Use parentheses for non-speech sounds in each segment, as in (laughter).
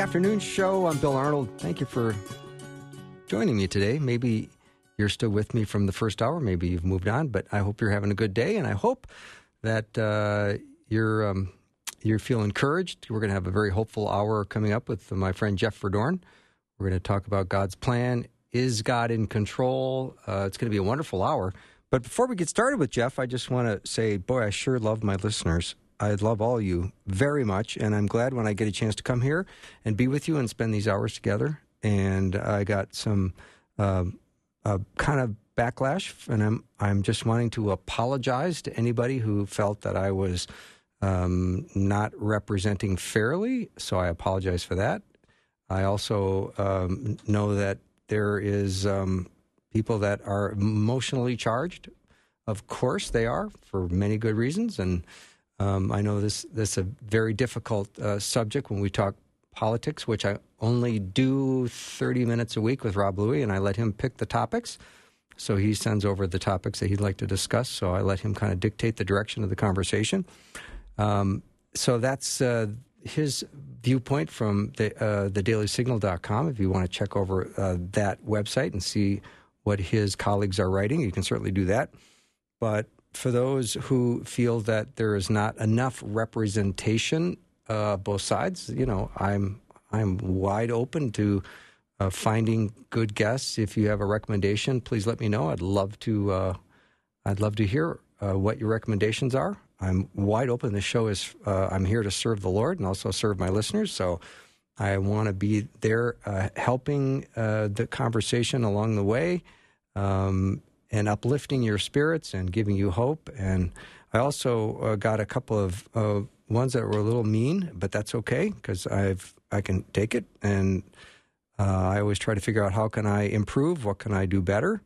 Afternoon show. I'm Bill Arnold. Thank you for joining me today. Maybe you're still with me from the first hour. Maybe you've moved on, but I hope you're having a good day, and I hope that uh, you're um, you feel encouraged. We're going to have a very hopeful hour coming up with my friend Jeff Verdoorn. We're going to talk about God's plan. Is God in control? Uh, it's going to be a wonderful hour. But before we get started with Jeff, I just want to say, boy, I sure love my listeners. I love all you very much, and I'm glad when I get a chance to come here and be with you and spend these hours together. And I got some um, uh, kind of backlash, and I'm I'm just wanting to apologize to anybody who felt that I was um, not representing fairly. So I apologize for that. I also um, know that there is um, people that are emotionally charged. Of course, they are for many good reasons, and um, I know this this is a very difficult uh, subject when we talk politics, which I only do 30 minutes a week with Rob Bluey, and I let him pick the topics. So he sends over the topics that he'd like to discuss. So I let him kind of dictate the direction of the conversation. Um, so that's uh, his viewpoint from the uh, thedailysignal.com. If you want to check over uh, that website and see what his colleagues are writing, you can certainly do that. But for those who feel that there is not enough representation, uh, both sides, you know, I'm I'm wide open to uh, finding good guests. If you have a recommendation, please let me know. I'd love to. Uh, I'd love to hear uh, what your recommendations are. I'm wide open. The show is. Uh, I'm here to serve the Lord and also serve my listeners. So. I want to be there, uh, helping the conversation along the way, um, and uplifting your spirits and giving you hope. And I also uh, got a couple of uh, ones that were a little mean, but that's okay because I've I can take it. And uh, I always try to figure out how can I improve, what can I do better.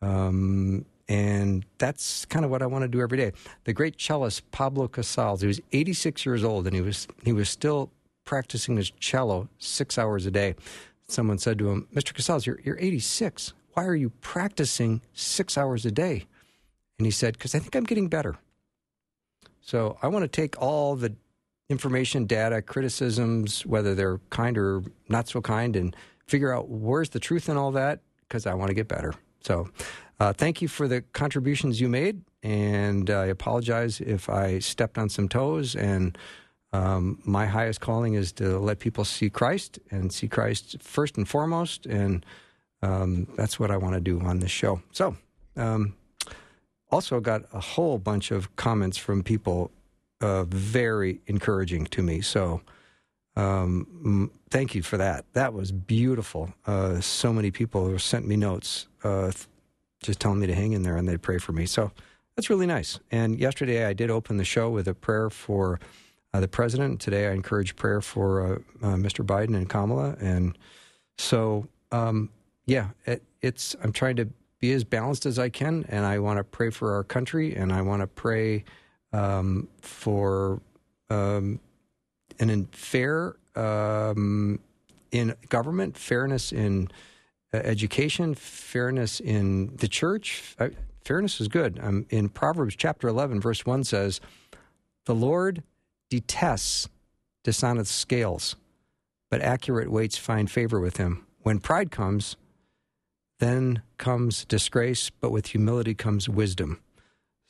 Um, and that's kind of what I want to do every day. The great cellist Pablo Casals, he was 86 years old, and he was he was still practicing his cello six hours a day. Someone said to him, "Mr. Casals, you're you're 86 why are you practicing six hours a day? And he said, Because I think I'm getting better. So I want to take all the information, data, criticisms, whether they're kind or not so kind, and figure out where's the truth in all that because I want to get better. So uh, thank you for the contributions you made. And I apologize if I stepped on some toes. And um, my highest calling is to let people see Christ and see Christ first and foremost. And um, that's what I want to do on this show. So, um, also got a whole bunch of comments from people, uh, very encouraging to me. So, um, thank you for that. That was beautiful. Uh, so many people sent me notes, uh, just telling me to hang in there and they'd pray for me. So that's really nice. And yesterday I did open the show with a prayer for uh, the president. Today I encourage prayer for uh, uh, Mr. Biden and Kamala. And so um, yeah, it, it's I'm trying to be as balanced as I can, and I want to pray for our country, and I want to pray um, for um, an fair um, in government, fairness in uh, education, fairness in the church. Uh, fairness is good. Um, in Proverbs chapter 11, verse 1 says, The Lord detests dishonest scales, but accurate weights find favor with him. When pride comes, then comes disgrace, but with humility comes wisdom.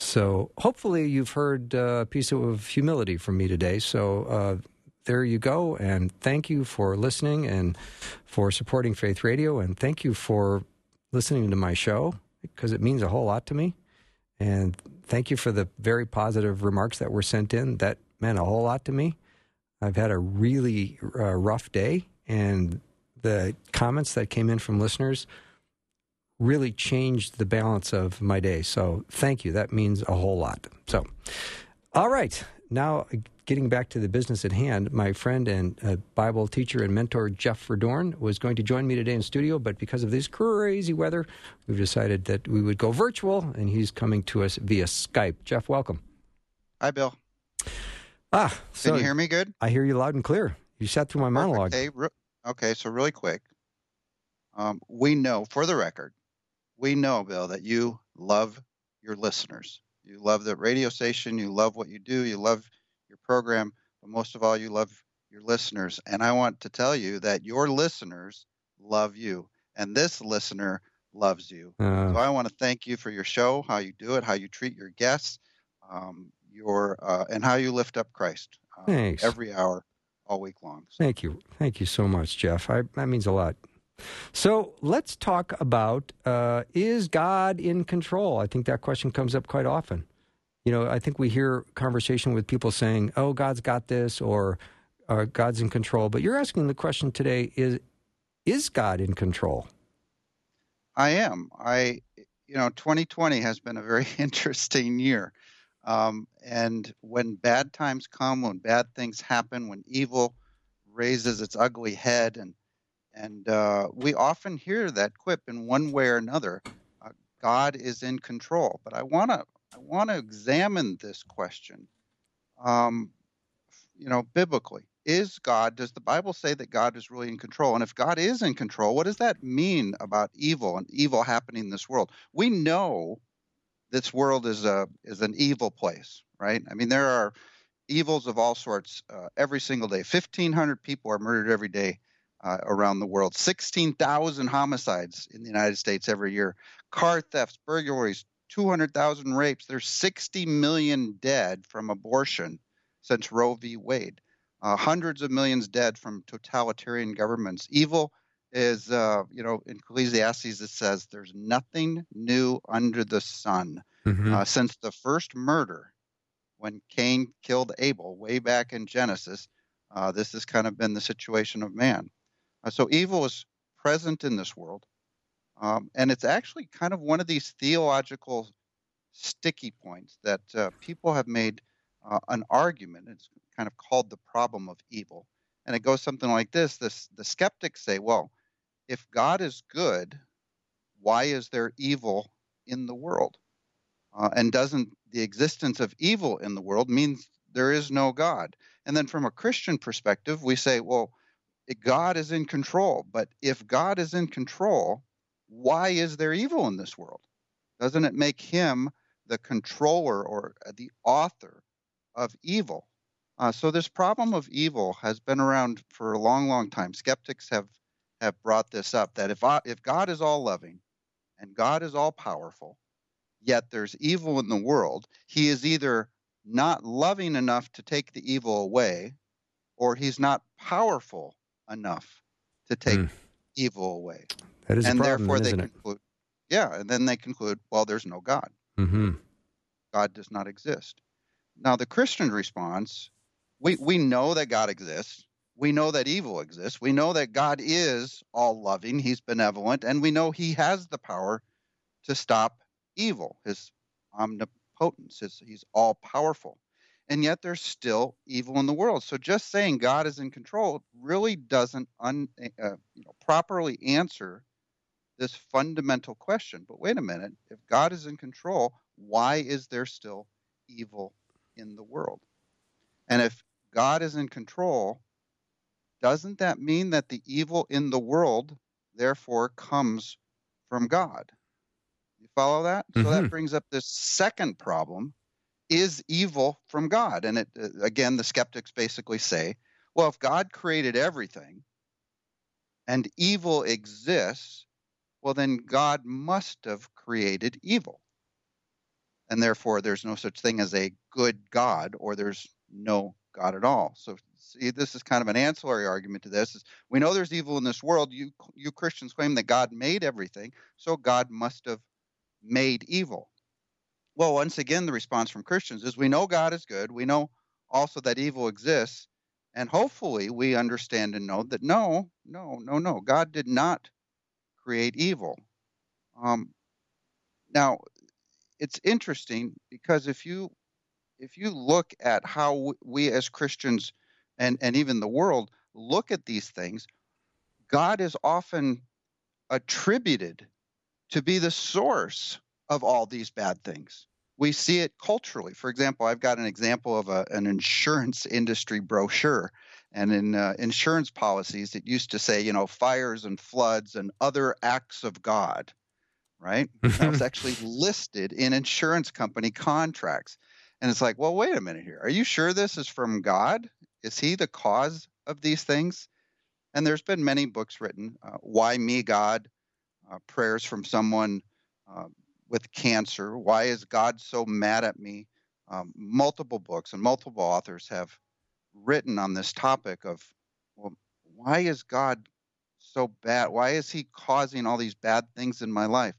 So hopefully you've heard a piece of humility from me today. So uh, there you go. And thank you for listening and for supporting Faith Radio. And thank you for listening to my show because it means a whole lot to me. And thank you for the very positive remarks that were sent in. That meant a whole lot to me. I've had a really uh, rough day, and the comments that came in from listeners really changed the balance of my day. So thank you. That means a whole lot. So, all right. Now getting back to the business at hand, my friend and uh, Bible teacher and mentor Jeff Verdoorn was going to join me today in studio, but because of this crazy weather, we've decided that we would go virtual, and he's coming to us via Skype. Jeff, welcome. Hi, Bill. Ah, so can you hear me good? I hear you loud and clear. You sat through my Perfect. monologue. Okay, re- okay, so really quick, um, we know, for the record, we know, Bill, that you love your listeners. You love the radio station. You love what you do. You love your program. But most of all, you love your listeners. And I want to tell you that your listeners love you. And this listener loves you. Uh, so I want to thank you for your show, how you do it, how you treat your guests, um, your uh, and how you lift up Christ thanks. every hour, all week long. So. Thank you. Thank you so much, Jeff. I, that means a lot. So let's talk about uh, is God in control? I think that question comes up quite often. You know, I think we hear conversation with people saying, "Oh, God's got this," or uh, "God's in control." But you're asking the question today: is is God in control? I am. I, you know, 2020 has been a very (laughs) interesting year. Um, and when bad times come, when bad things happen, when evil raises its ugly head and and uh, we often hear that quip in one way or another. Uh, God is in control. But I want to I want to examine this question. Um, you know, biblically, is God? Does the Bible say that God is really in control? And if God is in control, what does that mean about evil and evil happening in this world? We know this world is a is an evil place, right? I mean, there are evils of all sorts uh, every single day. Fifteen hundred people are murdered every day uh, around the world. 16,000 homicides in the United States every year, car thefts, burglaries, 200,000 rapes. There's 60 million dead from abortion since Roe v. Wade. Uh, hundreds of millions dead from totalitarian governments. Evil is, uh, you know, in Ecclesiastes it says there's nothing new under the sun. Mm-hmm. Uh, since the first murder, when Cain killed Abel way back in Genesis, uh, this has kind of been the situation of man. Uh, so evil is present in this world. Um, and it's actually kind of one of these theological sticky points that uh, people have made uh, an argument. It's kind of called the problem of evil. And it goes something like this, this the skeptics say, well, if God is good, why is there evil in the world? Uh, and doesn't the existence of evil in the world mean there is no God? And then from a Christian perspective, we say, well, God is in control. But if God is in control, why is there evil in this world? Doesn't it make him the controller or the author of evil? Uh, so this problem of evil has been around for a long, long time. Skeptics have have brought this up that if I, if God is all loving and God is all powerful, yet there's evil in the world, He is either not loving enough to take the evil away, or He's not powerful enough to take mm. evil away. That is and problem, therefore they conclude, it? yeah, and then they conclude, well, there's no God. Mm-hmm. God does not exist. Now, the Christian response, we, we know that God exists. We know that evil exists. We know that God is all loving. He's benevolent. And we know he has the power to stop evil, his omnipotence. His, he's all powerful and yet there's still evil in the world. So just saying God is in control really doesn't un, uh, you know, properly answer this fundamental question. But wait a minute, if God is in control, why is there still evil in the world? And if God is in control, doesn't that mean that the evil in the world therefore comes from God? You follow that? Mm-hmm. So that mm-hmm. brings up this second problem is evil from God? And it, uh, again, the skeptics basically say, well, if God created everything and evil exists, well, then God must have created evil. And therefore, there's no such thing as a good God, or there's no God at all. So, see, this is kind of an ancillary argument to this. Is we know there's evil in this world. You, you Christians claim that God made everything, so God must have made evil. Well, once again, the response from Christians is we know God is good. We know also that evil exists. And hopefully we understand and know that no, no, no, no, God did not create evil. Um, now, it's interesting because if you if you look at how we as Christians and, and even the world look at these things, God is often attributed to be the source of all these bad things. We see it culturally. For example, I've got an example of a, an insurance industry brochure. And in uh, insurance policies, it used to say, you know, fires and floods and other acts of God, right? (laughs) that was actually listed in insurance company contracts. And it's like, well, wait a minute here. Are you sure this is from God? Is he the cause of these things? And there's been many books written. Uh, Why Me, God? Uh, prayers from someone uh, with cancer. Why is God so mad at me? Um, multiple books and multiple authors have written on this topic of, well, why is God so bad? Why is He causing all these bad things in my life?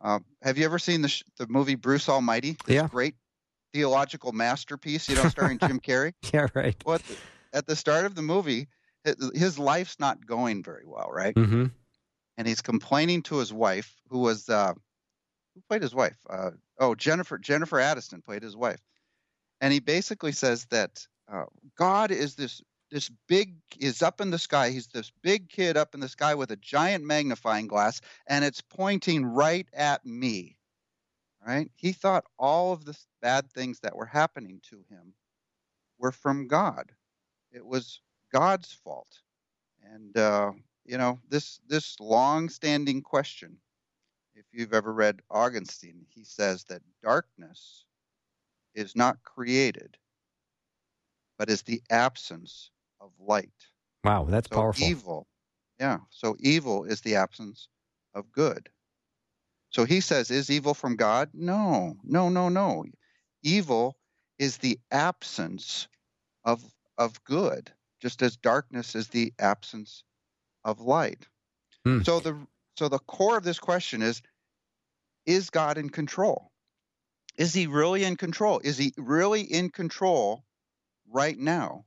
Uh, have you ever seen the sh- the movie Bruce Almighty? This yeah. Great theological masterpiece, you know, (laughs) starring Jim Carrey. Yeah, right. Well, at the, at the, start of the movie, his life's not going very well, right? Mm-hmm. And he's complaining to his wife, who was uh, who played his wife? Uh, oh, Jennifer Jennifer Aniston played his wife, and he basically says that uh, God is this this big is up in the sky. He's this big kid up in the sky with a giant magnifying glass, and it's pointing right at me. Right? He thought all of the bad things that were happening to him were from God. It was God's fault, and uh, you know this this long-standing question you've ever read Augustine, he says that darkness is not created, but is the absence of light. Wow, that's so powerful. Evil, yeah. So evil is the absence of good. So he says, is evil from God? No, no, no, no. Evil is the absence of of good, just as darkness is the absence of light. Hmm. So the so the core of this question is is God in control? Is he really in control? Is he really in control right now?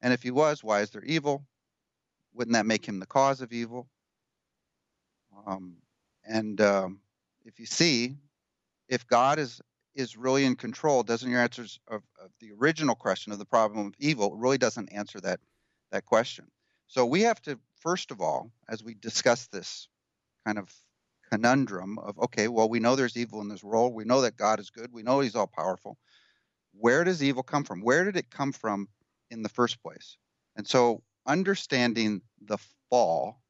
And if he was, why is there evil? Wouldn't that make him the cause of evil? Um, and um, if you see, if God is is really in control, doesn't your answers of, of the original question of the problem of evil really doesn't answer that that question. So we have to first of all, as we discuss this kind of conundrum of okay, well, we know there's evil in this world. We know that God is good. We know He's all powerful. Where does evil come from? Where did it come from in the first place? And so, understanding the fall,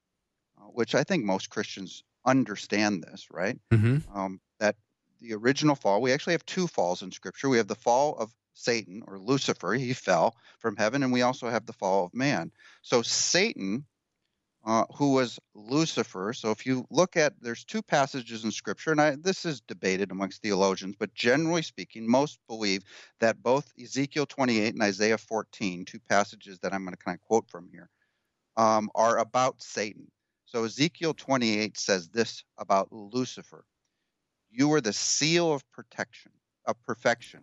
uh, which I think most Christians understand this, right? Mm-hmm. Um, that the original fall, we actually have two falls in Scripture. We have the fall of Satan or Lucifer, he fell from heaven, and we also have the fall of man. So, Satan uh, who was Lucifer. So if you look at, there's two passages in Scripture, and I, this is debated amongst theologians, but generally speaking, most believe that both Ezekiel 28 and Isaiah 14, two passages that I'm going to kind of quote from here, um, are about Satan. So Ezekiel 28 says this about Lucifer: "You were the seal of protection, of perfection,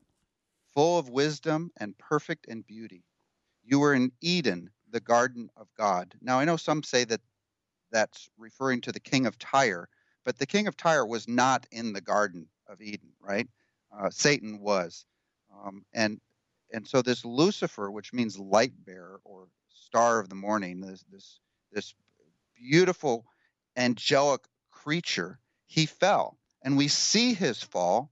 full of wisdom and perfect in beauty. You were in Eden." The garden of God. Now, I know some say that that's referring to the king of Tyre, but the king of Tyre was not in the garden of Eden, right? Uh, Satan was. Um, and and so this Lucifer, which means light bearer or star of the morning, this this this beautiful angelic creature, he fell. And we see his fall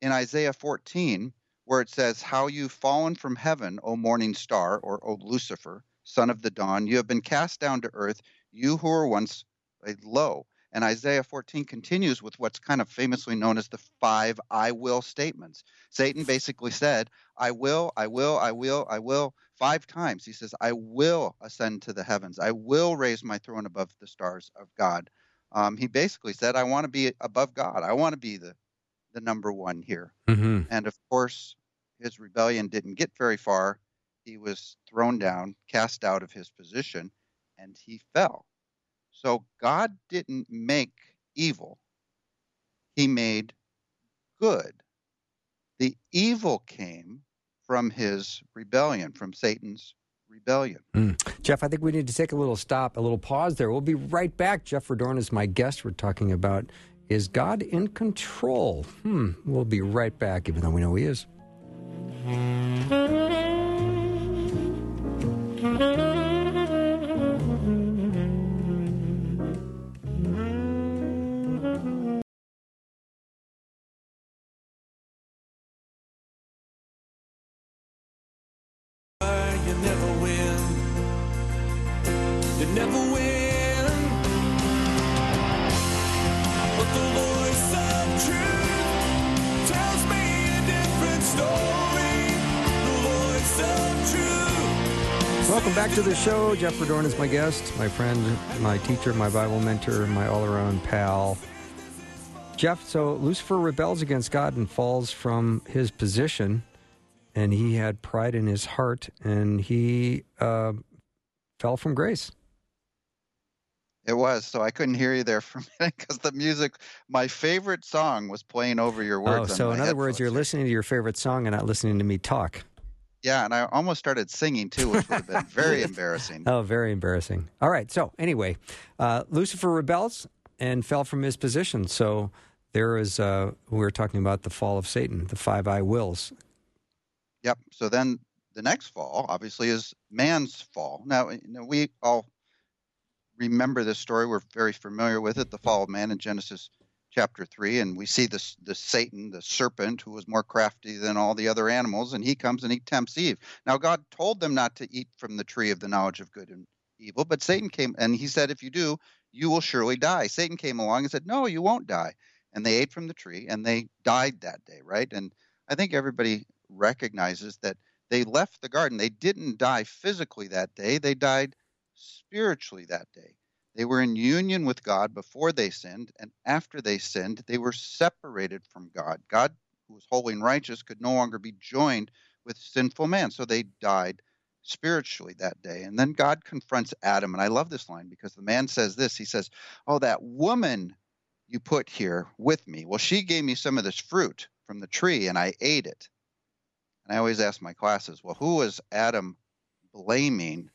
in Isaiah 14 where it says, How you've fallen from heaven, O morning star, or O Lucifer, son of the dawn. You have been cast down to earth, you who were once low. And Isaiah 14 continues with what's kind of famously known as the five I will statements. Satan basically said, I will, I will, I will, I will, five times. He says, I will ascend to the heavens. I will raise my throne above the stars of God. Um, he basically said, I want to be above God. I want to be the, the number one here. Mm-hmm. And of course, his rebellion didn't get very far. He was thrown down, cast out of his position, and he fell. So God didn't make evil, He made good. The evil came from his rebellion, from Satan's rebellion. Mm. Jeff, I think we need to take a little stop, a little pause there. We'll be right back. Jeff Verdoorn is my guest. We're talking about is God in control? Hmm. We'll be right back, even though we know he is. Show. Jeff Verdoorn is my guest, my friend, my teacher, my Bible mentor, my all around pal. Jeff, so Lucifer rebels against God and falls from his position, and he had pride in his heart, and he uh, fell from grace. It was. So I couldn't hear you there for a minute because the music, my favorite song was playing over your words. Oh, so in other words, you're listening to your favorite song and not listening to me talk. Yeah, and I almost started singing too, which would have been very (laughs) embarrassing. Oh, very embarrassing. All right. So, anyway, uh, Lucifer rebels and fell from his position. So, there is, uh, we were talking about the fall of Satan, the five I wills. Yep. So then the next fall, obviously, is man's fall. Now, you know, we all remember this story. We're very familiar with it the fall of man in Genesis chapter 3 and we see this the satan the serpent who was more crafty than all the other animals and he comes and he tempts eve. Now god told them not to eat from the tree of the knowledge of good and evil but satan came and he said if you do you will surely die. Satan came along and said no you won't die. And they ate from the tree and they died that day right? And i think everybody recognizes that they left the garden. They didn't die physically that day. They died spiritually that day they were in union with God before they sinned, and after they sinned, they were separated from God. God, who was holy and righteous, could no longer be joined with sinful man, so they died spiritually that day. And then God confronts Adam, and I love this line because the man says this He says, Oh, that woman you put here with me, well, she gave me some of this fruit from the tree, and I ate it. And I always ask my classes, Well, who was Adam blaming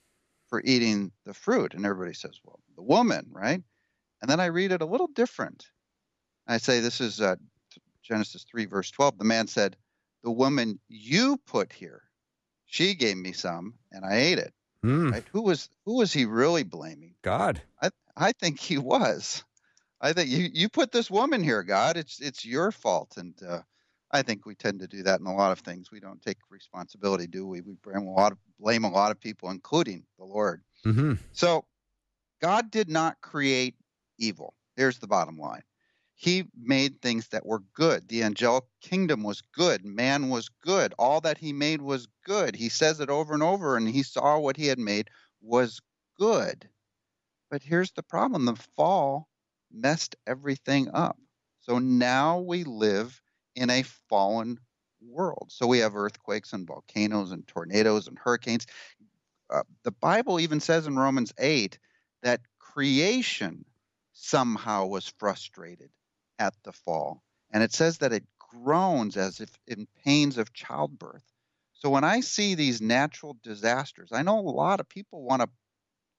for eating the fruit? And everybody says, Well, the woman, right? And then I read it a little different. I say, this is uh, Genesis 3, verse 12. The man said, The woman you put here, she gave me some, and I ate it. Mm. Right? Who was who was he really blaming? God. I I think he was. I think you you put this woman here, God. It's it's your fault, and uh, I think we tend to do that in a lot of things. We don't take responsibility, do we? We blame a lot of blame a lot of people, including the Lord. Mm-hmm. So God did not create evil. Here's the bottom line. He made things that were good. The angelic kingdom was good. Man was good. All that he made was good. He says it over and over, and he saw what he had made was good. But here's the problem the fall messed everything up. So now we live in a fallen world. So we have earthquakes and volcanoes and tornadoes and hurricanes. Uh, the Bible even says in Romans 8 that creation somehow was frustrated at the fall. And it says that it groans as if in pains of childbirth. So when I see these natural disasters, I know a lot of people want to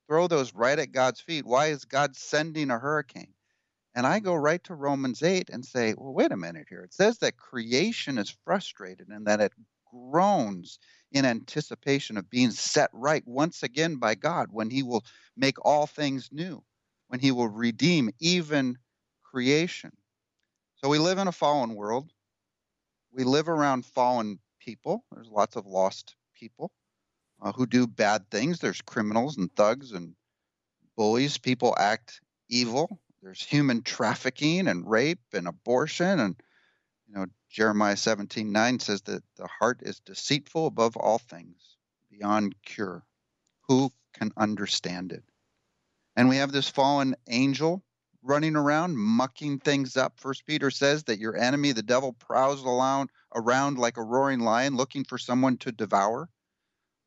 throw those right at God's feet. Why is God sending a hurricane? And I go right to Romans 8 and say, well, wait a minute here. It says that creation is frustrated and that it groans in anticipation of being set right once again by God when He will make all things new, when He will redeem even creation. So we live in a fallen world. We live around fallen people. There's lots of lost people uh, who do bad things. There's criminals and thugs and bullies. People act evil. There's human trafficking and rape and abortion and you know Jeremiah 17:9 says that the heart is deceitful above all things, beyond cure. Who can understand it? And we have this fallen angel running around mucking things up. First Peter says that your enemy, the devil, prowls around, around like a roaring lion looking for someone to devour.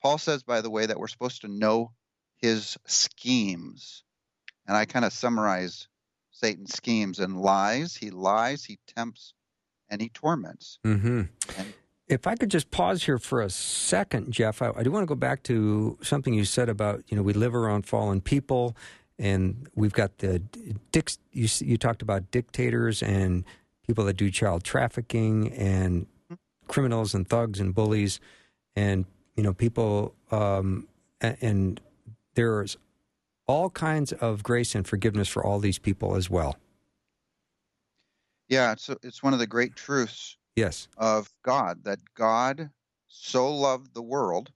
Paul says, by the way, that we're supposed to know his schemes. And I kind of summarize Satan's schemes and lies. He lies, he tempts, and he torments. Mm-hmm. And If I could just pause here for a second, Jeff, I, I do want to go back to something you said about you know we live around fallen people, and we've got the dic- you you talked about dictators and people that do child trafficking and criminals and thugs and bullies, and you know people, um, and, and there's all kinds of grace and forgiveness for all these people as well. Yeah, it's it's one of the great truths yes of God that God so loved the world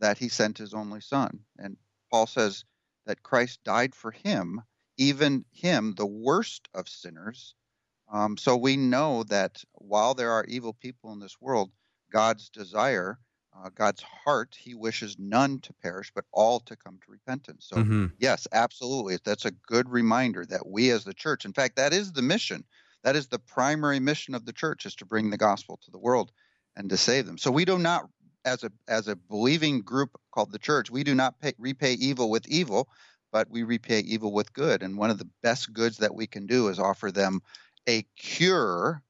that he sent his only son. And Paul says that Christ died for him, even him, the worst of sinners. Um, so we know that while there are evil people in this world, God's desire, uh, God's heart, he wishes none to perish, but all to come to repentance. So, Mhm. yes, absolutely. That's a good reminder that we as the church, in fact, that is the mission. That is the primary mission of the church is to bring the gospel to the world and to save them. So we do not as a as a believing group called the church, we do not pay, repay evil with evil, but we repay evil with good. And one of the best goods that we can do is offer them a cure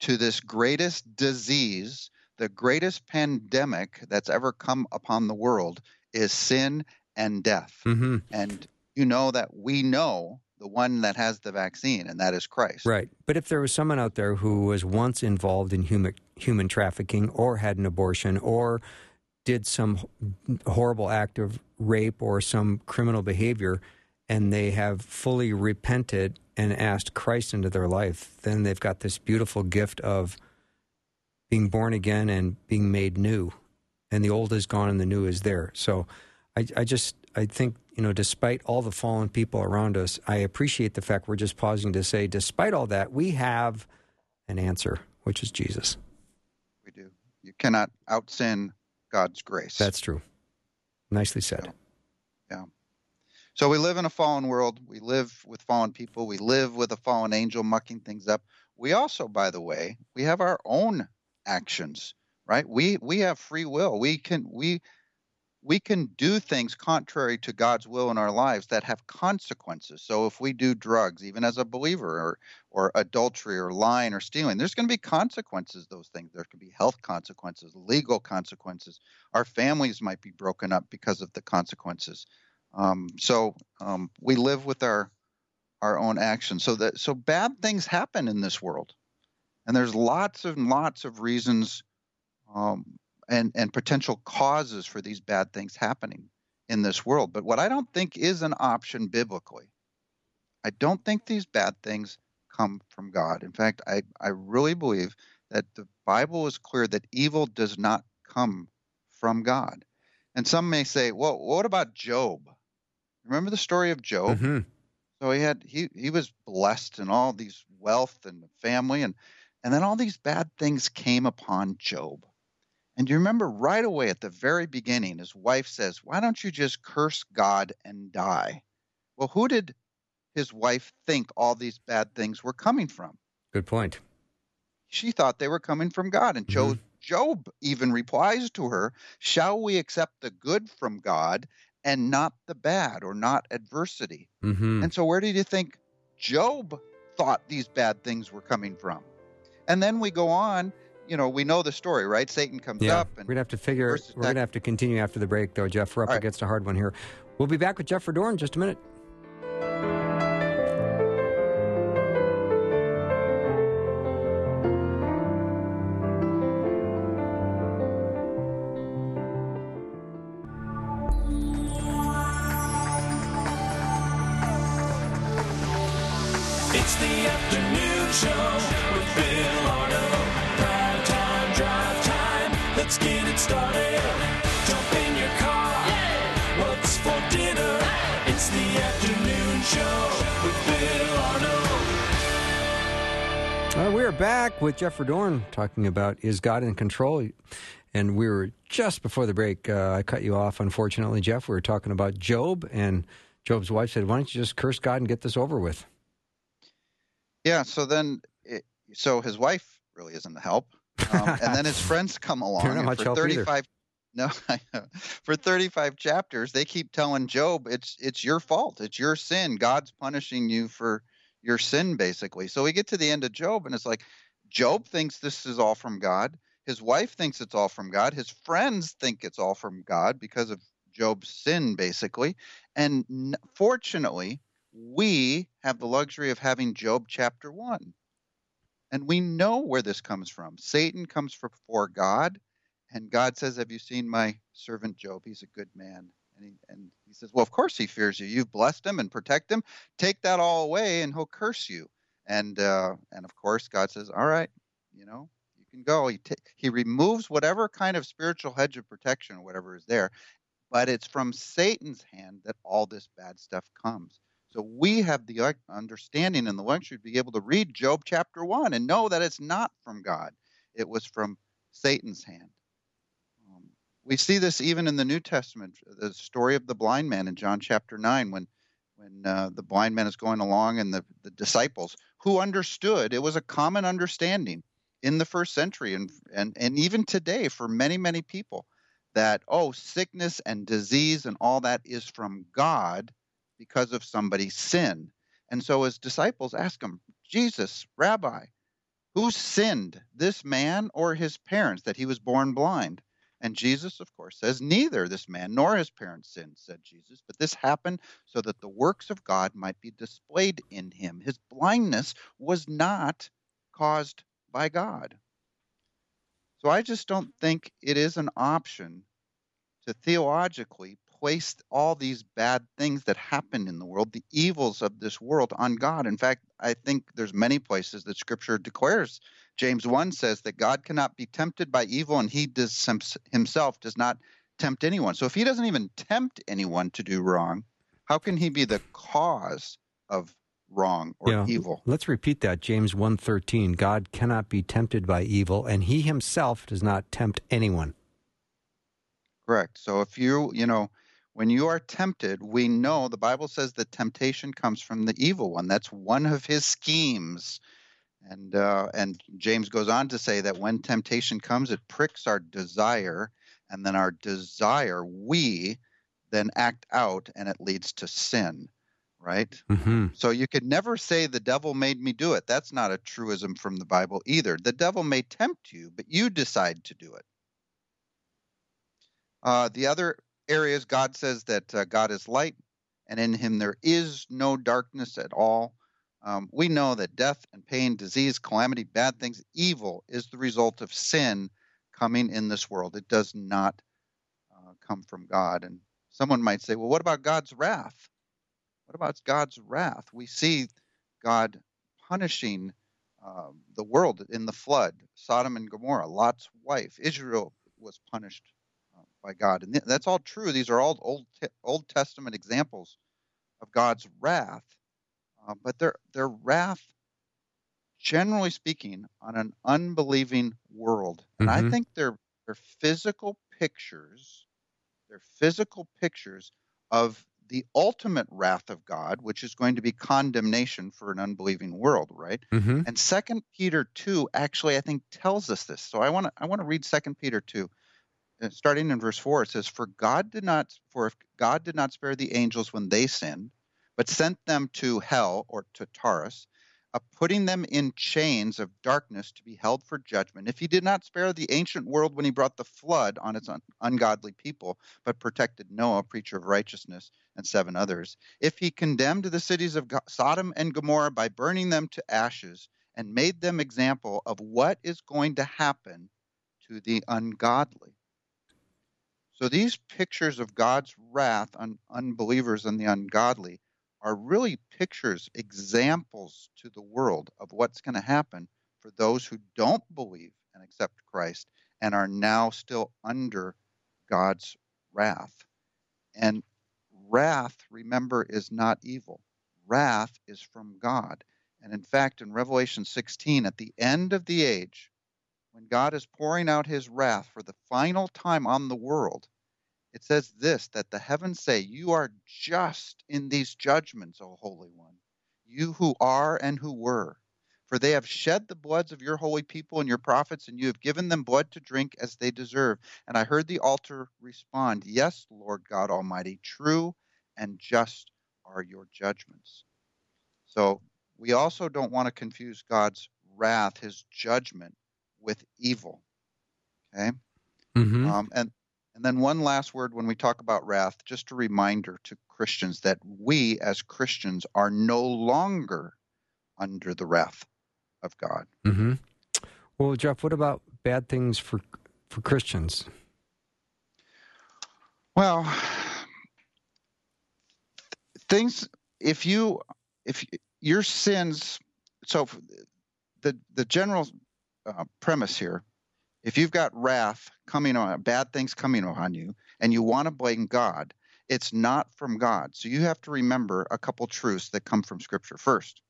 to this greatest disease, the greatest pandemic that's ever come upon the world is sin and death. hmm And you know that we know the one that has the vaccine, and that is Christ. Right. But if there was someone out there who was once involved in human human trafficking or had an abortion or did some horrible act of rape or some criminal behavior and they have fully repented and asked Christ into their life, then they've got this beautiful gift of being born again and being made new. And the old is gone and the new is there. So I, I just I think you know, despite all the fallen people around us, I appreciate the fact we're just pausing to say, despite all that, we have an answer, which is Jesus. We do. You cannot out sin God's grace. That's true. Nicely said. Yeah. So we live in a fallen world. We live with fallen people. We live with a fallen angel mucking things up. We also, by the way, we have our own actions, right? We we have free will. We can we we can do things contrary to God's will in our lives that have consequences. So if we do drugs, even as a believer, or or adultery, or lying, or stealing, there's going to be consequences. Those things. There could be health consequences, legal consequences. Our families might be broken up because of the consequences. Um, so um, we live with our our own actions. So that so bad things happen in this world, and there's lots and lots of reasons um, and and potential causes for these bad things happening in this world. But what I don't think is an option biblically, I don't think these bad things come from God. In fact, I I really believe that the Bible is clear that evil does not come from God. And some may say, well, what about Job? Remember the story of Job? Mhm. So he had he he was blessed in all these wealth and family and and then all these bad things came upon Job. And you remember right away at the very beginning his wife says, "Why don't you just curse God and die?" Well, who did his wife think all these bad things were coming from? Good point. She thought they were coming from God. And Job, Job even replies to her, Shall we accept the good from God and not the bad or not adversity? hmm And so, where did you think Job thought these bad things were coming from? And then we go on, you know, we know the story, right? Satan comes Yeah, up we're and gonna have to figure. We're gonna have to continue after the break, though, Jeff. We're up All right. against a hard one here. We'll be back with Jeff Verdoorn in just a minute. With Jeff Verdoorn talking about is God in control, and we were just before the break. Uh, I cut you off, unfortunately, Jeff. We were talking about Job, and Job's wife said, "Why don't you just curse God and get this over with?" yeah, so then, it, so his wife really isn't the help. Um, (laughs) and then his friends come along. Not much for help either. 35 no, (laughs) for 35 chapters, they keep telling Job, it's it's your fault. It's your sin. God's punishing you for your sin, basically. So we get to the end of Job, and it's like Job thinks this is all from God. His wife thinks it's all from God. His friends think it's all from God because of Job's sin, basically. And fortunately, we have the luxury of having Job chapter one. And we know where this comes from. Satan comes before God, and God says, Have you seen my servant Job? He's a good man. And he, and he says, Well, of course he fears you. You've blessed him and protect him. Take that all away, and he'll curse you. And uh, and of course, God says, All right, you know, you can go. He ta he removes whatever kind of spiritual hedge of protection or whatever is there, but it's from Satan's hand that all this bad stuff comes. So we have the understanding and the luxury to be able to read Job chapter one and know that it's not from God; it was from Satan's hand. Um, we see this even in the New Testament, the story of the blind man in John chapter nine, when when uh, the blind man is going along and the, the disciples who understood it was a common understanding in the first century and and and even today for many many people that oh sickness and disease and all that is from God because of somebody's sin. And so his disciples ask him, Jesus, Rabbi, who sinned, this man or his parents, that he was born blind? And Jesus, of course, says, Neither this man nor his parents sinned, said Jesus, but this happened so that the works of God might be displayed in him. His blindness was not caused by God. So I just don't think it is an option to theologically place all these bad things that happen in the world, the evils of this world, on God. In fact, I think there's many places that Scripture declares. James 1 says that God cannot be tempted by evil, and he does himself does not tempt anyone. So if he doesn't even tempt anyone to do wrong, how can he be the cause of wrong or Yeah. evil? Let's repeat that. James 1:13. God cannot be tempted by evil, and he himself does not tempt anyone. Correct. So if you, you know, when you are tempted, we know the Bible says that temptation comes from the evil one. That's one of his schemes. And uh, and James goes on to say that when temptation comes, it pricks our desire, and then our desire we then act out, and it leads to sin. Right. hmm So you could never say the devil made me do it. That's not a truism from the Bible either. The devil may tempt you, but you decide to do it. Uh, the other areas, God says that uh, God is light, and in him there is no darkness at all. Um, we know that death and pain, disease, calamity, bad things, evil is the result of sin coming in this world. It does not uh, come from God. And someone might say, well, what about God's wrath? What about God's wrath? We see God punishing um, the world in the flood, Sodom and Gomorrah, Lot's wife. Israel was punished uh, by God, and th- that's all true. These are all Old Old Testament examples of God's wrath, uh, but they're they're wrath, generally speaking, on an unbelieving world, and I Mhm. think they're they're physical pictures. They're physical pictures of the ultimate wrath of God, which is going to be condemnation for an unbelieving world, right? Mm-hmm. And Second Peter two actually, I think, tells us this. So I want to I want to read Second Peter two, uh, starting in verse four. It says, "For God did not for if God did not spare the angels when they sinned, but sent them to hell or to Tartarus, uh, putting them in chains of darkness to be held for judgment. If He did not spare the ancient world when He brought the flood on its un- ungodly people, but protected Noah, preacher of righteousness, and seven others." if he condemned the cities of Sodom and Gomorrah by burning them to ashes and made them example of what is going to happen to the ungodly. So these pictures of God's wrath on unbelievers and the ungodly are really pictures, examples to the world of what's going to happen for those who don't believe and accept Christ and are now still under God's wrath. And wrath, remember, is not evil. Wrath is from God. And in fact, in Revelation 16, at the end of the age, when God is pouring out his wrath for the final time on the world, it says this that the heavens say, You are just in these judgments, O Holy One, you who are and who were. For they have shed the bloods of your holy people and your prophets, and you have given them blood to drink as they deserve. And I heard the altar respond, Yes, Lord God Almighty, true and just are your judgments. So we also don't want to confuse God's wrath, his judgment, with evil. Okay? hmm Um, and and then one last word when we talk about wrath, just a reminder to Christians that we as Christians are no longer under the wrath of God. hmm Well, Jeff, what about bad things for for Christians? Well, things if you if your sins so the the general uh, premise here if you've got wrath coming on bad things coming on you and you want to blame God it's not from God so you have to remember a couple truths that come from scripture first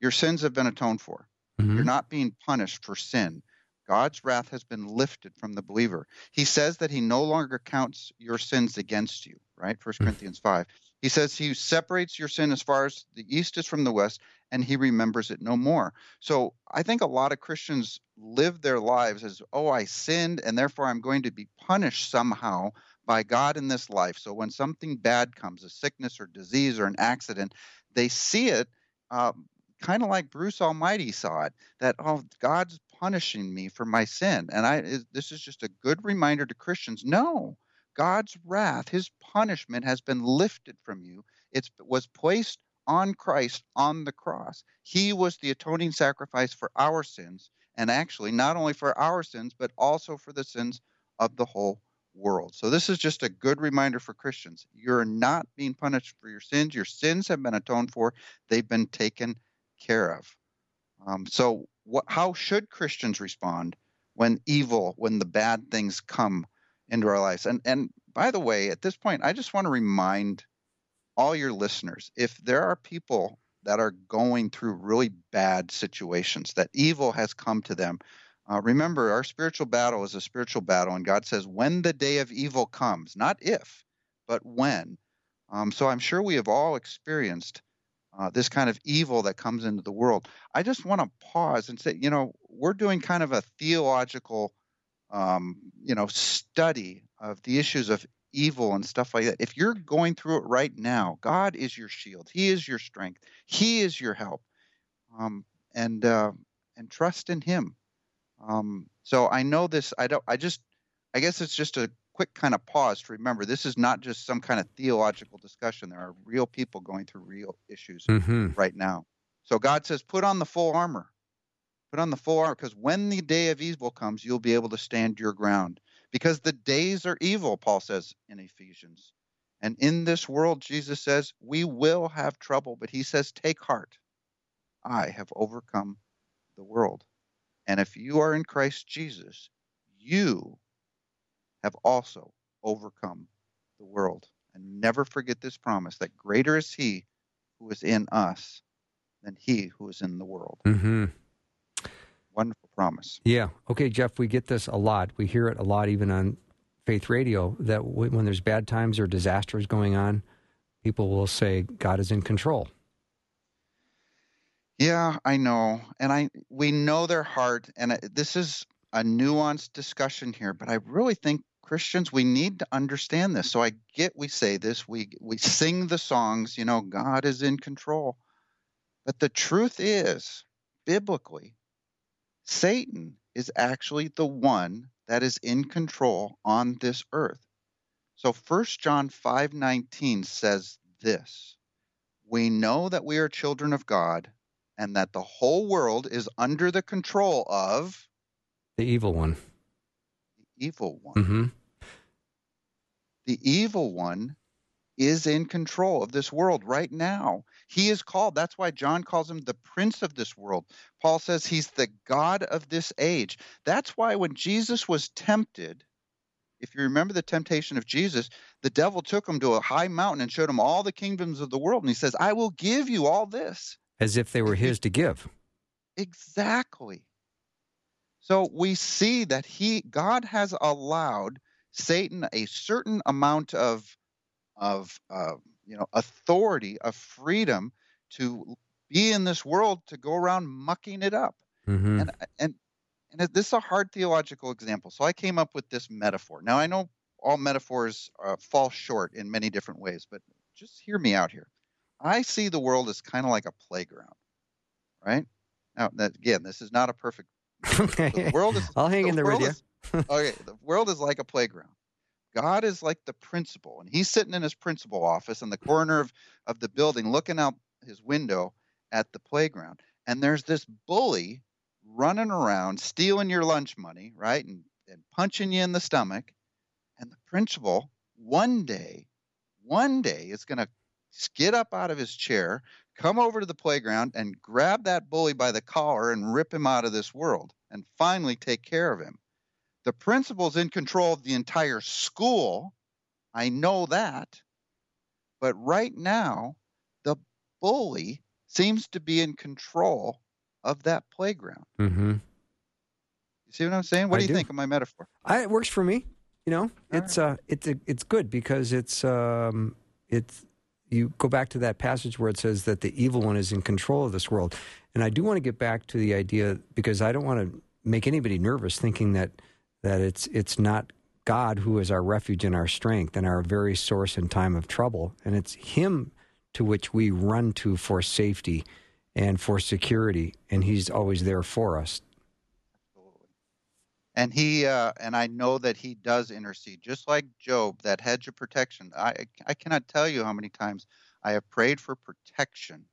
your sins have been atoned for Mhm. you're not being punished for sin. God's wrath has been lifted from the believer. He says that he no longer counts your sins against you, right? First Mm. Corinthians 5. He says he separates your sin as far as the east is from the west, and he remembers it no more. So I think a lot of Christians live their lives as, oh, I sinned, and therefore I'm going to be punished somehow by God in this life. So when something bad comes, a sickness or disease or an accident, they see it uh, kind of like Bruce Almighty saw it that oh God's punishing me for my sin and I this is just a good reminder to Christians no God's wrath his punishment has been lifted from you. It was placed on Christ on the cross. He was the atoning sacrifice for our sins and actually not only for our sins but also for the sins of the whole world. So this is just a good reminder for Christians. You're not being punished for your sins. Your sins have been atoned for. They've been taken care of. Um, so, how should Christians respond when evil, when the bad things come into our lives? And and by the way, at this point, I just want to remind all your listeners: if there are people that are going through really bad situations, that evil has come to them. Uh, remember, our spiritual battle is a spiritual battle, and God says, when the day of evil comes, not if, but when. Um, so I'm sure we have all experienced uh, this kind of evil that comes into the world. I just want to pause and say, you know, we're doing kind of a theological, um, you know, study of the issues of evil and stuff like that. If you're going through it right now, God is your shield. He is your strength. He is your help, um, and uh, and trust in Him. Um, so I know this. I don't. I just. I guess it's just a quick kind of pause to remember this is not just some kind of theological discussion. There are real people going through real issues mm-hmm. right now. So God says, put on the full armor. Put on the full because when the day of evil comes, you'll be able to stand your ground. Because the days are evil, Paul says in Ephesians. And in this world, Jesus says, we will have trouble, but he says, take heart. I have overcome the world. And if you are in Christ Jesus, you have also overcome the world. And never forget this promise that greater is he who is in us than he who is in the world. hmm Wonderful promise. Yeah. Okay, Jeff, we get this a lot. We hear it a lot even on faith radio that when there's bad times or disasters going on, people will say God is in control. Yeah, I know. And I we know their heart and I- this is a nuanced discussion here, but I really think Christians we need to understand this. So I get we say this, we we sing the songs, you know, God is in control. But the truth is, biblically, Satan is actually the one that is in control on this earth. So 1 John 5:19 says this: We know that we are children of God and that the whole world is under the control of The evil one. the evil one. hmm The evil one is in control of this world right now. He is called, that's why John calls him the prince of this world. Paul says he's the God of this age. That's why when Jesus was tempted, if you remember the temptation of Jesus, the devil took him to a high mountain and showed him all the kingdoms of the world. And he says, I will give you all this. As if they were his to give. Exactly. So we see that he God has allowed Satan a certain amount of of uh, you know authority, of freedom to be in this world to go around mucking it up. hmm And and and this is a hard theological example. So I came up with this metaphor. Now I know all metaphors uh, fall short in many different ways, but just hear me out here. I see the world as kind of like a playground, right? Now, that, again, this is not a perfect. (laughs) okay. The world is. I'll hang in there with you. is- okay, the world is like a playground. God is like the principal, and he's sitting in his principal office in the corner of, of the building, looking out his window at the playground. and there's this bully running around stealing your lunch money, right? And, and punching you in the stomach. And the principal, one day, one day is going to get up out of his chair, come over to the playground, and grab that bully by the collar and rip him out of this world and finally take care of him. The principal's in control of the entire school. I know that. But right now, the bully seems to be in control of that playground. Mm-hmm. You see what I'm saying? What I do you do. think of my metaphor? I, it works for me. You know, All it's uh, it's it's good because it's um, it's you go back to that passage where it says that the evil one is in control of this world, and I do want to get back to the idea because I don't want to make anybody nervous thinking that that it's it's not God who is our refuge and our strength and our very source in time of trouble, and it's Him to which we run to for safety and for security, and He's always there for us. Absolutely. And he uh, and I know that he does intercede, just like Job, that hedge of protection. I I cannot tell you how many times I have prayed for protection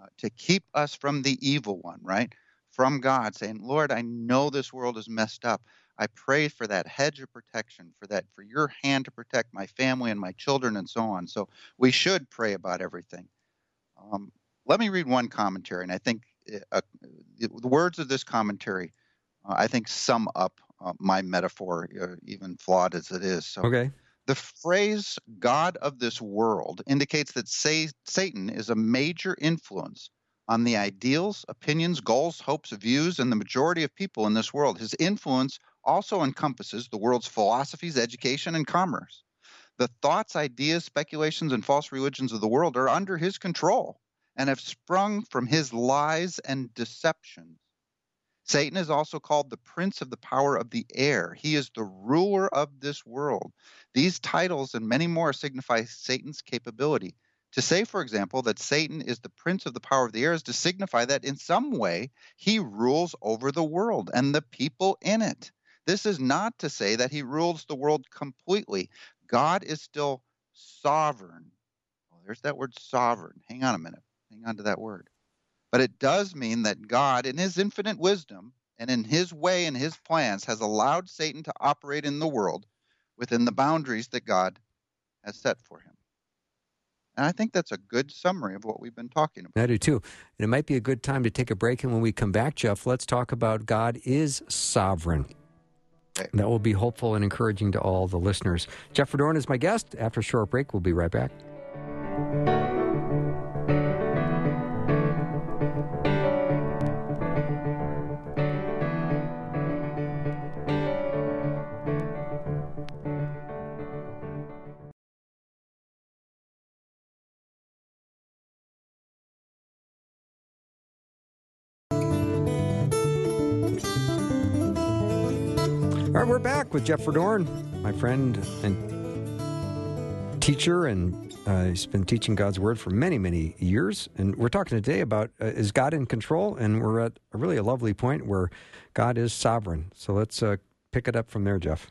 uh, to keep us from the evil one, right? From God, saying, Lord, I know this world is messed up. I pray for that hedge of protection, for that, for your hand to protect my family and my children and so on. So we should pray about everything. Um, let me read one commentary, and I think uh, the words of this commentary, uh, I think, sum up uh, my metaphor, uh, even flawed as it is. So Okay. the phrase God of this world indicates that sa- Satan is a major influence on the ideals, opinions, goals, hopes, views, and the majority of people in this world. His influence also encompasses the world's philosophies, education, and commerce. The thoughts, ideas, speculations, and false religions of the world are under his control and have sprung from his lies and deceptions. Satan is also called the prince of the power of the air. He is the ruler of this world. These titles and many more signify Satan's capability. To say, for example, that Satan is the prince of the power of the air is to signify that in some way he rules over the world and the people in it. This is not to say that he rules the world completely. God is still sovereign. Well, there's that word sovereign. Hang on a minute. Hang on to that word. But it does mean that God, in his infinite wisdom and in his way and his plans, has allowed Satan to operate in the world within the boundaries that God has set for him. And I think that's a good summary of what we've been talking about. I do too. And it might be a good time to take a break. And when we come back, Jeff, let's talk about God is sovereign. That will be hopeful and encouraging to all the listeners. Jeff Verdoorn is my guest. After a short break, we'll be right back. Back with Jeff Verdoorn, my friend and teacher, and uh, he's been teaching God's Word for many, many years. And we're talking today about uh, is God in control? And we're at a really a lovely point where God is sovereign. So let's uh, pick it up from there, Jeff.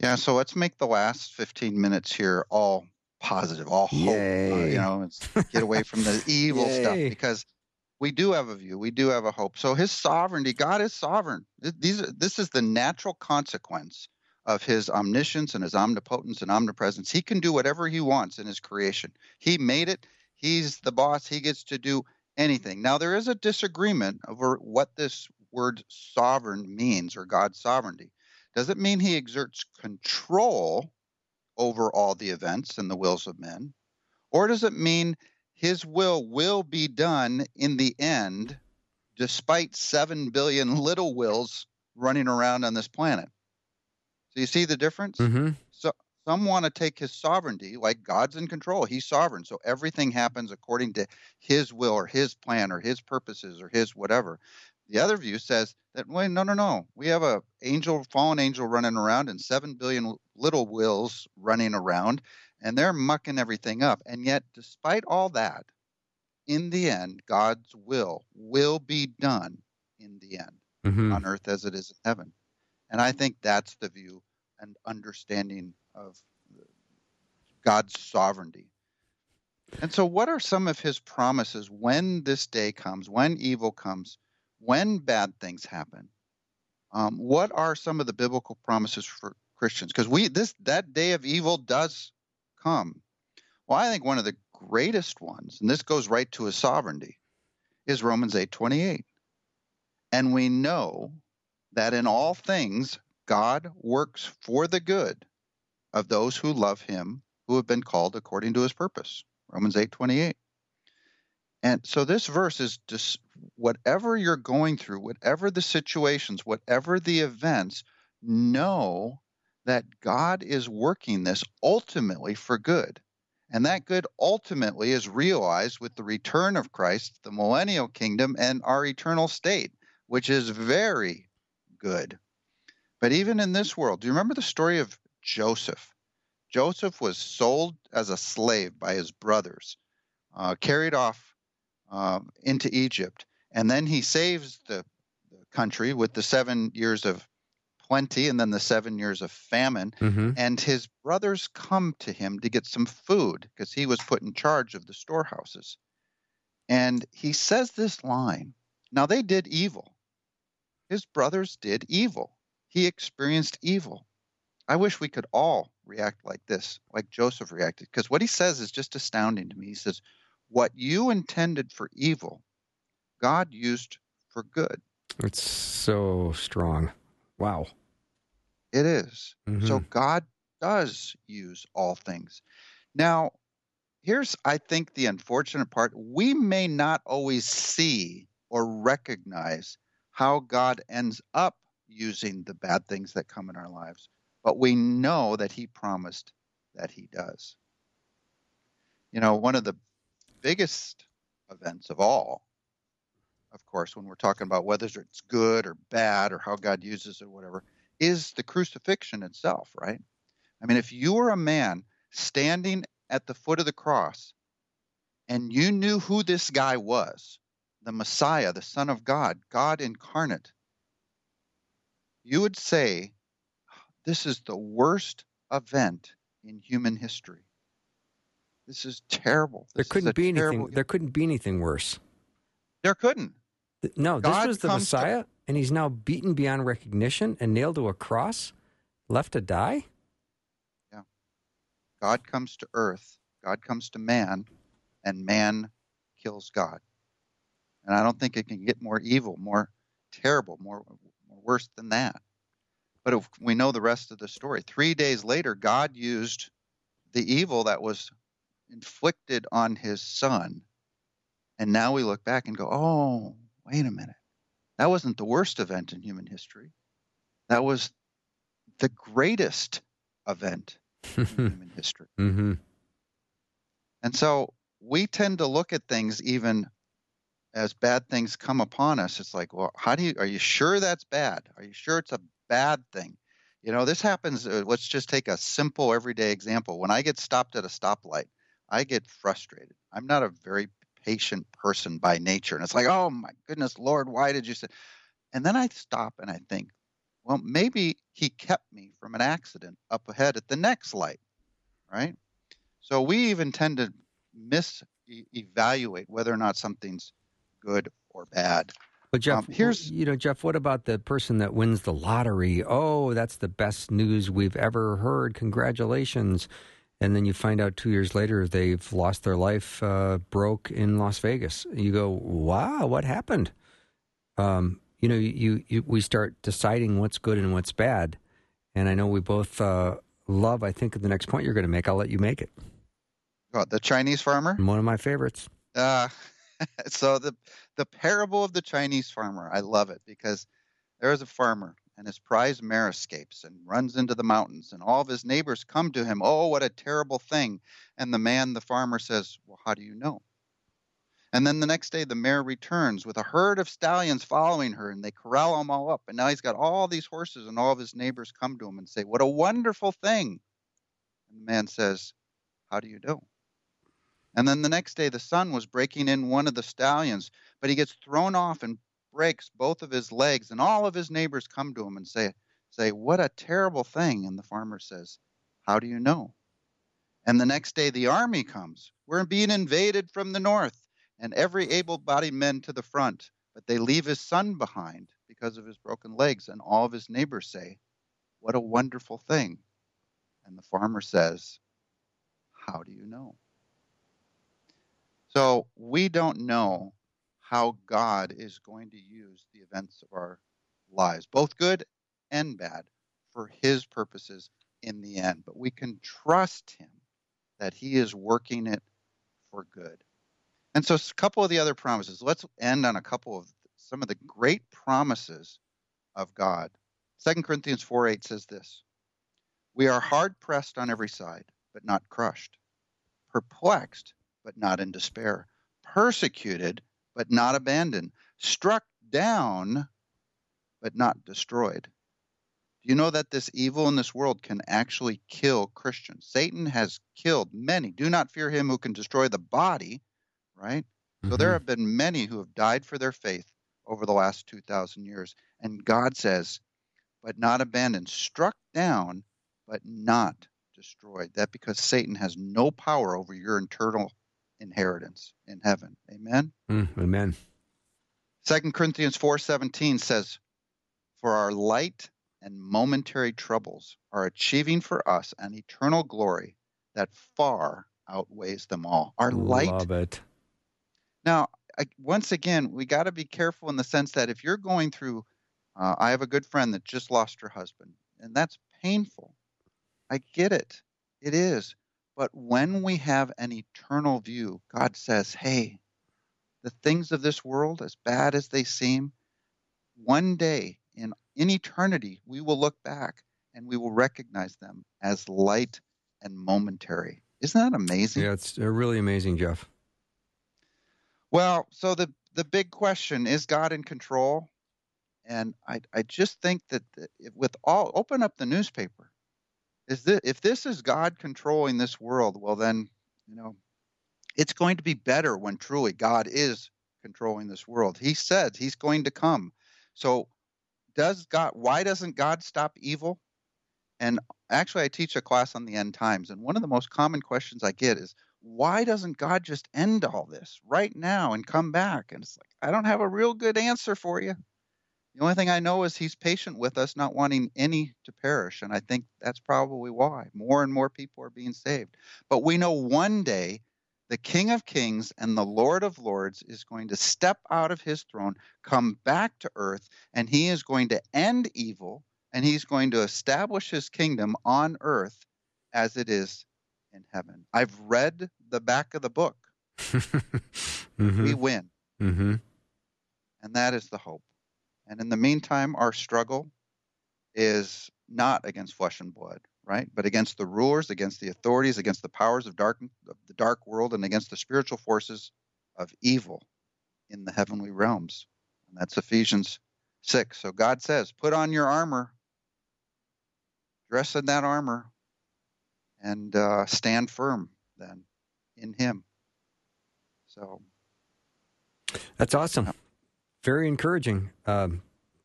Yeah, so let's make the last 15 minutes here all positive, all hope. Uh, you know, get away from the (laughs) evil stuff because we do have a view, we do have a hope. So his sovereignty, God is sovereign. These this is the natural consequence of his omniscience and his omnipotence and omnipresence. He can do whatever he wants in his creation. He made it. He's the boss. He gets to do anything. Now there is a disagreement over what this word sovereign means or God's sovereignty. Does it mean he exerts control over all the events and the wills of men? Or does it mean his will will be done in the end, despite 7 billion little wills running around on this planet? So you see the difference? Mm-hmm. So some want to take his sovereignty, like God's in control. He's sovereign. So everything happens according to his will or his plan or his purposes or his whatever. The other view says that wait, no, no, no. We have a angel, fallen angel running around and seven billion little wills running around, and they're mucking everything up. And yet, despite all that, in the end, God's will will be done in the end Mm-hmm. on earth as it is in heaven. And I think that's the view and understanding of God's sovereignty. And so, what are some of his promises when this day comes, when evil comes, when bad things happen? Um, what are some of the biblical promises for Christians? Because we this that day of evil does come. Well, I think one of the greatest ones, and this goes right to his sovereignty, is Romans eight twenty eight, and we know that in all things God works for the good of those who love Him, who have been called according to His purpose. Romans eight twenty eight. And so this verse is just whatever you're going through, whatever the situations, whatever the events, know that God is working this ultimately for good. And that good ultimately is realized with the return of Christ, the millennial kingdom, and our eternal state, which is very good. But even in this world, do you remember the story of Joseph? Joseph was sold as a slave by his brothers, uh, carried off um, into Egypt, and then he saves the, the country with the seven years of plenty and then the seven years of famine. Mm-hmm. And his brothers come to him to get some food because he was put in charge of the storehouses. And he says this line Now they did evil. His brothers did evil. He experienced evil. I wish we could all react like this, like Joseph reacted, because what he says is just astounding to me. He says, What you intended for evil, God used for good. It's so strong. Wow. It is. So Mhm. God does use all things. Now, here's, I think, the unfortunate part. We may not always see or recognize how God ends up using the bad things that come in our lives, but we know that He promised that He does. You know, one of the biggest events of all, of course, when we're talking about whether it's good or bad or how God uses it or whatever, is the crucifixion itself, right? I mean, if you were a man standing at the foot of the cross and you knew who this guy was, the Messiah, the Son of God, God incarnate, you would say, This is the worst event in human history. This is terrible. There This is couldn't be anything. There couldn't be anything worse. there couldn't. No, this was the comes to- Messiah, and he's now beaten beyond recognition and nailed to a cross, left to die. Yeah. God comes to earth, God comes to man, and man kills God. And I don't think it can get more evil, more terrible, more, more worse than that. But if we know the rest of the story. Three days later, God used the evil that was inflicted on his son. And now we look back and go, oh, wait a minute. That wasn't the worst event in human history. That was the greatest event in (laughs) human history. hmm And so we tend to look at things even as bad things come upon us. It's like, well, how do you, are you sure that's bad? Are you sure it's a bad thing? You know, this happens. Uh, let's just take a simple everyday example. When I get stopped at a stoplight, I get frustrated. I'm not a very patient person by nature. And it's like, oh my goodness, Lord, why did you say? And then I stop and I think, well, maybe he kept me from an accident up ahead at the next light, right? So we even tend to mis evaluate whether or not something's good or bad. But Jeff, Um, here's- you know, Jeff, what about the person that wins the lottery? Oh, that's the best news we've ever heard. Congratulations! And then you find out two years later they've lost their life, uh, broke in Las Vegas. You go, wow, what happened? Um, you know, you, you we start deciding what's good and what's bad. And I know we both uh, love. I think the next point you're going to make, I'll let you make it. What, the Chinese farmer? One of my favorites. Uh, (laughs) so the the parable of the Chinese farmer, I love it because there is a farmer and his prize mare escapes and runs into the mountains, and all of his neighbors come to him. Oh, what a terrible thing! And the man, the farmer, says, "Well, how do you know?" And then the next day, the mare returns with a herd of stallions following her, and they corral them all up. And now he's got all these horses, and all of his neighbors come to him and say, "What a wonderful thing!" And the man says, "How do you know?" And then the next day, the son was breaking in one of the stallions, but he gets thrown off and breaks both of his legs. And all of his neighbors come to him and say, say, What a terrible thing. And the farmer says, How do you know? And the next day the army comes. We're being invaded from the north, and every able bodied men to the front. But they leave his son behind because of his broken legs, and all of his neighbors say, What a wonderful thing. And the farmer says, How do you know? So we don't know how God is going to use the events of our lives, both good and bad, for his purposes in the end. But we can trust him that he is working it for good. And so a couple of the other promises. Let's end on a couple of some of the great promises of God. 2 Corinthians 4 8 says this We are hard pressed on every side, but not crushed, perplexed, but not in despair, persecuted, but not abandoned, struck down, but not destroyed. Do you know that this evil in this world can actually kill Christians? Satan has killed many. Do not fear him who can destroy the body, right? Mm-hmm. So there have been many who have died for their faith over the last 2,000 years. And God says, but not abandoned, struck down, but not destroyed. That because Satan has no power over your eternal inheritance in heaven. Amen. Mm, amen. Second Corinthians 4:17 says, "For our light and momentary troubles are achieving for us an eternal glory that far outweighs them all." Our light. Love it. Now, I, once again, we got to be careful in the sense that if you're going through, uh, I have a good friend that just lost her husband, and that's painful. I get it. It is. But when we have an eternal view, God says, hey, the things of this world, as bad as they seem, one day in, in eternity, we will look back and we will recognize them as light and momentary. Isn't that amazing? Yeah, it's really amazing, Jeff. Well, so the, the big question is God in control? And I, I just think that with all, open up the newspaper is this, if this is God controlling this world, well then, you know, it's going to be better when truly God is controlling this world. He said he's going to come. So does God why doesn't God stop evil? And actually I teach a class on the end times and one of the most common questions I get is why doesn't God just end all this right now and come back? And it's like I don't have a real good answer for you. The only thing I know is he's patient with us, not wanting any to perish. And I think that's probably why more and more people are being saved. But we know one day the King of Kings and the Lord of Lords is going to step out of his throne, come back to earth, and he is going to end evil and he's going to establish his kingdom on earth as it is in heaven. I've read the back of the book. (laughs) mm-hmm. We win. Mm-hmm. And that is the hope. And in the meantime, our struggle is not against flesh and blood, right? But against the rulers, against the authorities, against the powers of dark of the dark world, and against the spiritual forces of evil in the heavenly realms. And that's Ephesians six. So God says, put on your armor, dress in that armor, and uh, stand firm then in Him. So that's awesome very encouraging. Um,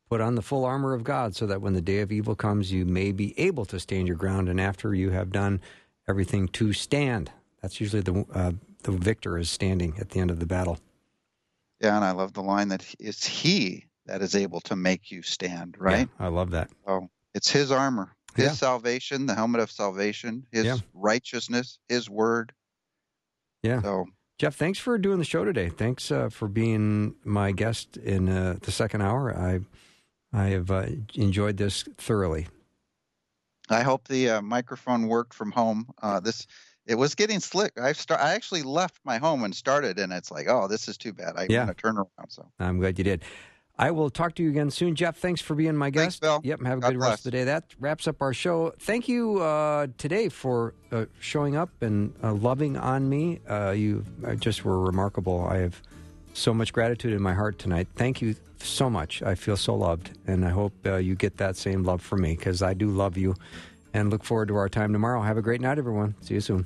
put on the full armor of God so that when the day of evil comes, you may be able to stand your ground. And after you have done everything to stand, that's usually the uh, the victor is standing at the end of the battle. Yeah, and I love the line that it's He that is able to make you stand. Right? Yeah, I love that. Oh, it's His armor, His yeah. salvation, the helmet of salvation, His yeah. righteousness, His word. Yeah. So Jeff, thanks for doing the show today. Thanks uh, for being my guest in uh, the second hour. I I have uh, enjoyed this thoroughly. I hope the uh, microphone worked from home. Uh, this it was getting slick. I start. I actually left my home and started, and it's like, oh, this is too bad. I yeah. want to turn around. So I'm glad you did. I will talk to you again soon. Jeff, thanks for being my guest. Thanks, Bill. Yep, have a God good bless. rest of the day. That wraps up our show. Thank you uh, today for uh, showing up and uh, loving on me. Uh, you just were remarkable. I have so much gratitude in my heart tonight. Thank you so much. I feel so loved, and I hope uh, you get that same love from me because I do love you and look forward to our time tomorrow. Have a great night, everyone. See you soon.